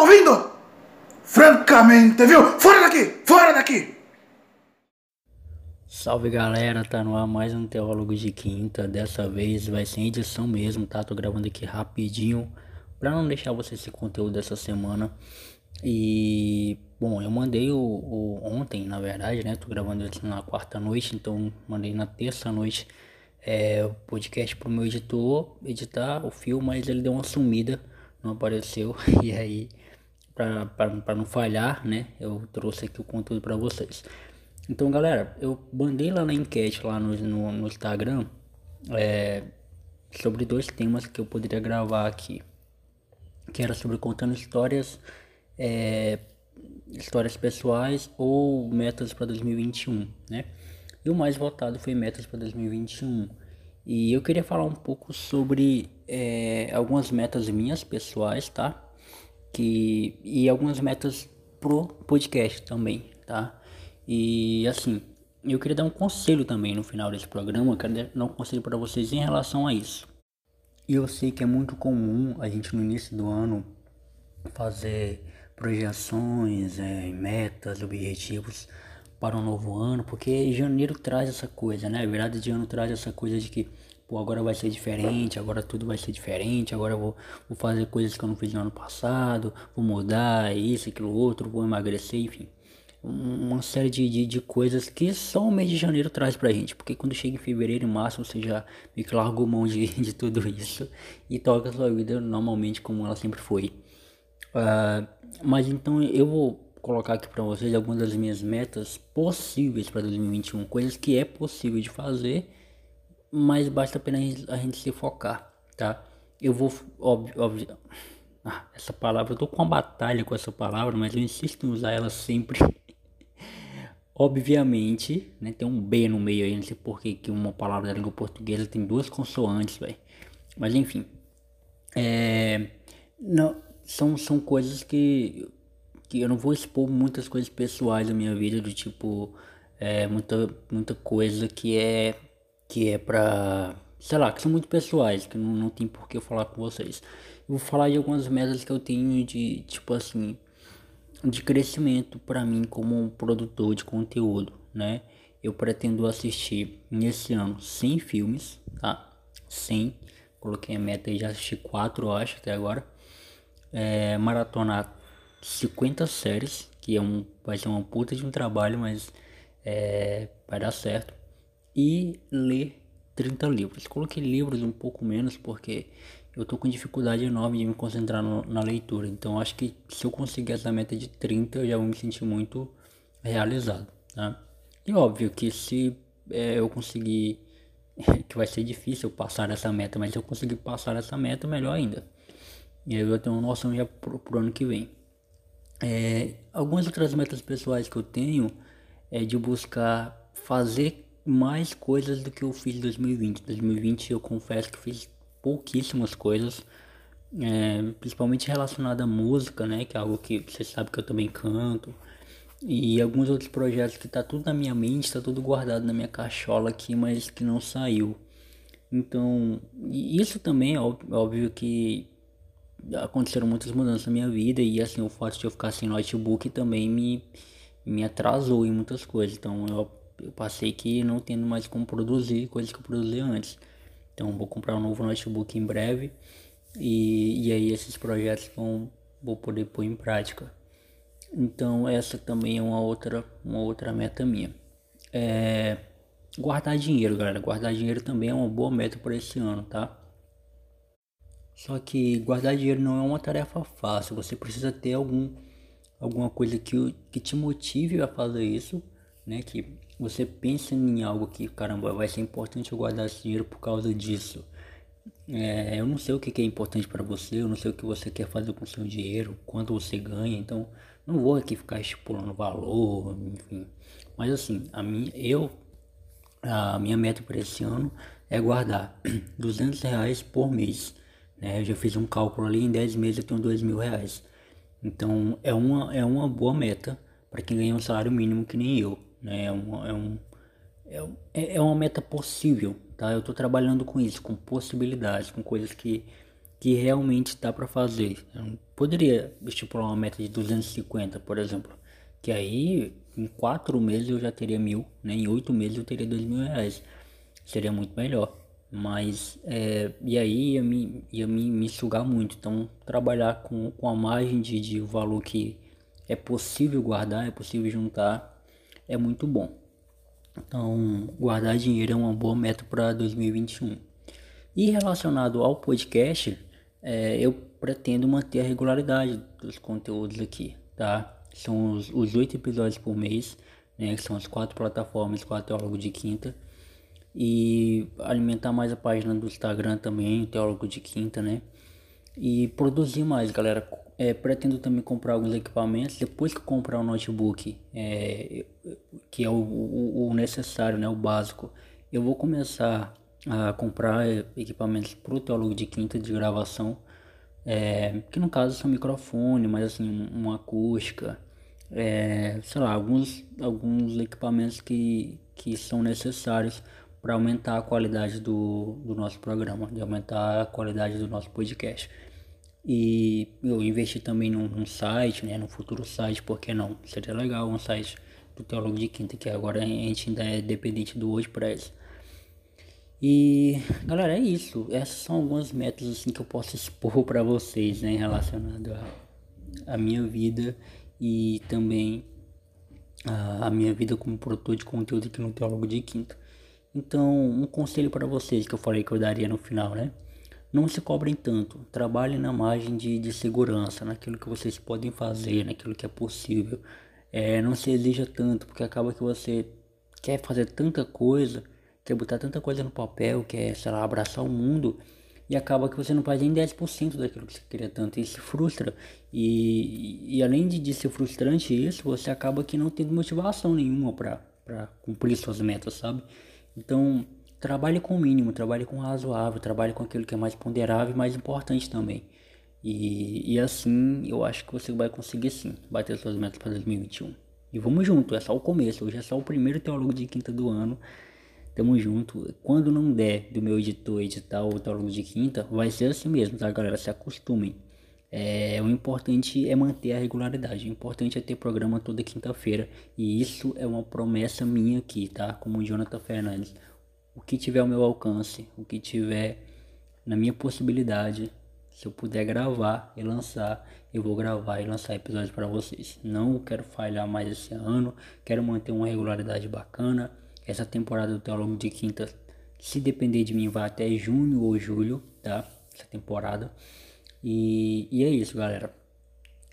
tá ouvindo? Francamente, viu? Fora daqui! Fora daqui! Salve galera, tá no ar mais um Teólogo de Quinta. Dessa vez vai ser edição mesmo, tá? Tô gravando aqui rapidinho pra não deixar você esse conteúdo dessa semana. E bom, eu mandei o, o, ontem, na verdade, né? Tô gravando isso na quarta noite, então mandei na terça noite é, o podcast pro meu editor editar o fio, mas ele deu uma sumida, não apareceu. E aí, pra não falhar, né? Eu trouxe aqui o conteúdo para vocês. Então, galera, eu mandei lá na enquete lá no, no, no Instagram é, sobre dois temas que eu poderia gravar aqui. Que era sobre contando histórias é, histórias pessoais ou metas para 2021, né? E o mais votado foi metas para 2021. E eu queria falar um pouco sobre é, algumas metas minhas pessoais, tá? Que, e algumas metas pro podcast também, tá? E assim, eu queria dar um conselho também no final desse programa, eu quero dar um conselho para vocês em relação a isso. E eu sei que é muito comum a gente no início do ano fazer projeções, é, metas, objetivos para um novo ano, porque janeiro traz essa coisa, né? A virada de ano traz essa coisa de que, pô, agora vai ser diferente, agora tudo vai ser diferente, agora vou, vou fazer coisas que eu não fiz no ano passado, vou mudar isso, aquilo, outro, vou emagrecer, enfim. Uma série de, de, de coisas que só o mês de janeiro traz pra gente, porque quando chega em fevereiro e março você já meio que largou mão de, de tudo isso e toca a sua vida normalmente como ela sempre foi. Uh, mas então eu vou colocar aqui para vocês algumas das minhas metas possíveis para 2021, coisas que é possível de fazer, mas basta apenas a gente se focar, tá? Eu vou, óbvio, óbvio ah, essa palavra, eu tô com uma batalha com essa palavra, mas eu insisto em usar ela sempre. Obviamente, né, tem um B no meio aí, não sei por que, uma palavra da língua portuguesa tem duas consoantes, velho. Mas enfim, é, não, são, são coisas que, que eu não vou expor muitas coisas pessoais da minha vida, do tipo, é, muita, muita coisa que é, que é pra, sei lá, que são muito pessoais, que não, não tem por que eu falar com vocês. Eu vou falar de algumas metas que eu tenho de, tipo assim, de crescimento para mim como um produtor de conteúdo, né? Eu pretendo assistir nesse ano 100 filmes, tá? 100. Coloquei a meta e já assisti 4, eu acho, até agora é, maratonar 50 séries, que é um, vai ser uma puta de um trabalho, mas é, vai dar certo. E ler 30 livros. Coloquei livros um pouco menos porque eu tô com dificuldade enorme de me concentrar no, na leitura. Então acho que se eu conseguir essa meta de 30, eu já vou me sentir muito realizado. Tá? E óbvio que se é, eu conseguir, que vai ser difícil passar essa meta, mas se eu conseguir passar essa meta, melhor ainda. E aí eu tenho uma noção já pro, pro ano que vem. É, algumas outras metas pessoais que eu tenho é de buscar fazer mais coisas do que eu fiz em 2020. 2020 eu confesso que fiz pouquíssimas coisas, é, principalmente relacionada à música, né, que é algo que você sabe que eu também canto. E alguns outros projetos que tá tudo na minha mente, tá tudo guardado na minha cachola aqui, mas que não saiu. Então, isso também, óbvio que aconteceram muitas mudanças na minha vida e assim o fato de eu ficar sem notebook também me, me atrasou em muitas coisas. Então eu, eu passei que não tendo mais como produzir coisas que eu produzia antes. Então vou comprar um novo notebook em breve e, e aí esses projetos vão vou poder pôr em prática. Então essa também é uma outra uma outra meta minha. É, guardar dinheiro, galera. Guardar dinheiro também é uma boa meta para esse ano, tá? Só que guardar dinheiro não é uma tarefa fácil. Você precisa ter algum, alguma coisa que, que te motive a fazer isso, né? Que você pense em algo que, caramba, vai ser importante eu guardar esse dinheiro por causa disso. É, eu não sei o que é importante para você, eu não sei o que você quer fazer com o seu dinheiro, quanto você ganha, então não vou aqui ficar estipulando valor, enfim. Mas assim, a minha, eu, a minha meta para esse ano é guardar 200 reais por mês. Né? Eu já fiz um cálculo ali, em 10 meses eu tenho 2 mil reais. Então é uma, é uma boa meta para quem ganha um salário mínimo que nem eu. Né? É, é, um, é, é, é uma meta possível. Tá? Eu estou trabalhando com isso, com possibilidades, com coisas que, que realmente dá para fazer. Eu poderia estipular uma meta de 250, por exemplo, que aí em quatro meses eu já teria mil, né? em oito meses eu teria dois mil reais. Seria muito melhor. Mas, é, e aí ia, me, ia me, me sugar muito. Então, trabalhar com, com a margem de, de valor que é possível guardar, é possível juntar, é muito bom. Então, guardar dinheiro é uma boa meta para 2021. E relacionado ao podcast, é, eu pretendo manter a regularidade dos conteúdos aqui, tá? São os oito episódios por mês, né? São as quatro plataformas, quatro teólogo de quinta. E alimentar mais a página do Instagram também, teólogo de quinta, né? E produzir mais, galera. É, pretendo também comprar alguns equipamentos. Depois que comprar o um notebook, é, que é o, o, o necessário, né? O básico, eu vou começar a comprar equipamentos para o teólogo de quinta de gravação, é, que no caso são microfone, mas assim, uma acústica, é, sei lá, alguns, alguns equipamentos que, que são necessários para aumentar a qualidade do, do nosso programa, de aumentar a qualidade do nosso podcast. E eu investi também num, num site, né, no futuro site, porque não? Seria legal um site do Teólogo de Quinta, que agora a gente ainda é dependente do WordPress. E galera, é isso. Essas são algumas metas assim que eu posso expor para vocês, né, relacionado à minha vida e também a, a, minha vida como produtor de conteúdo aqui no Teólogo de Quinta. Então, um conselho para vocês que eu falei que eu daria no final, né? Não se cobrem tanto, trabalhem na margem de, de segurança, naquilo que vocês podem fazer, naquilo que é possível. É, não se exija tanto, porque acaba que você quer fazer tanta coisa quer botar tanta coisa no papel, quer, sei lá, abraçar o mundo e acaba que você não faz nem 10% daquilo que você queria tanto e se frustra. E, e além de, de ser frustrante isso, você acaba que não tendo motivação nenhuma para cumprir suas metas, sabe? Então, trabalhe com o mínimo, trabalhe com o razoável, trabalhe com aquilo que é mais ponderável e mais importante também. E, e assim, eu acho que você vai conseguir sim bater suas metas para 2021. E vamos junto, é só o começo, hoje é só o primeiro teólogo de quinta do ano. Tamo junto. Quando não der do meu editor editar o teólogo de quinta, vai ser assim mesmo, tá, galera? Se acostumem. É, o importante é manter a regularidade. O importante é ter programa toda quinta-feira. E isso é uma promessa minha aqui, tá? Como o Jonathan Fernandes. O que tiver ao meu alcance, o que tiver na minha possibilidade, se eu puder gravar e lançar, eu vou gravar e lançar episódios para vocês. Não quero falhar mais esse ano, quero manter uma regularidade bacana. Essa temporada do Teólogo de Quinta, se depender de mim, vai até junho ou julho, tá? Essa temporada. E, e é isso, galera.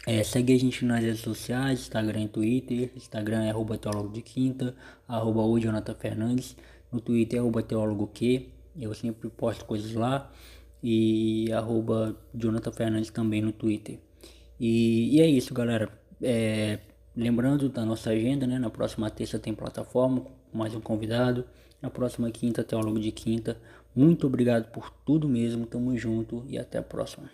É, segue a gente nas redes sociais, Instagram e Twitter. Instagram é arroba teólogo de quinta, arroba o Jonathan Fernandes. No Twitter arroba teólogo que. Eu sempre posto coisas lá. E arroba Jonathan Fernandes também no Twitter. E, e é isso, galera. É, lembrando da nossa agenda, né? Na próxima terça tem plataforma mais um convidado. Na próxima quinta, teólogo de quinta. Muito obrigado por tudo mesmo. Tamo junto e até a próxima.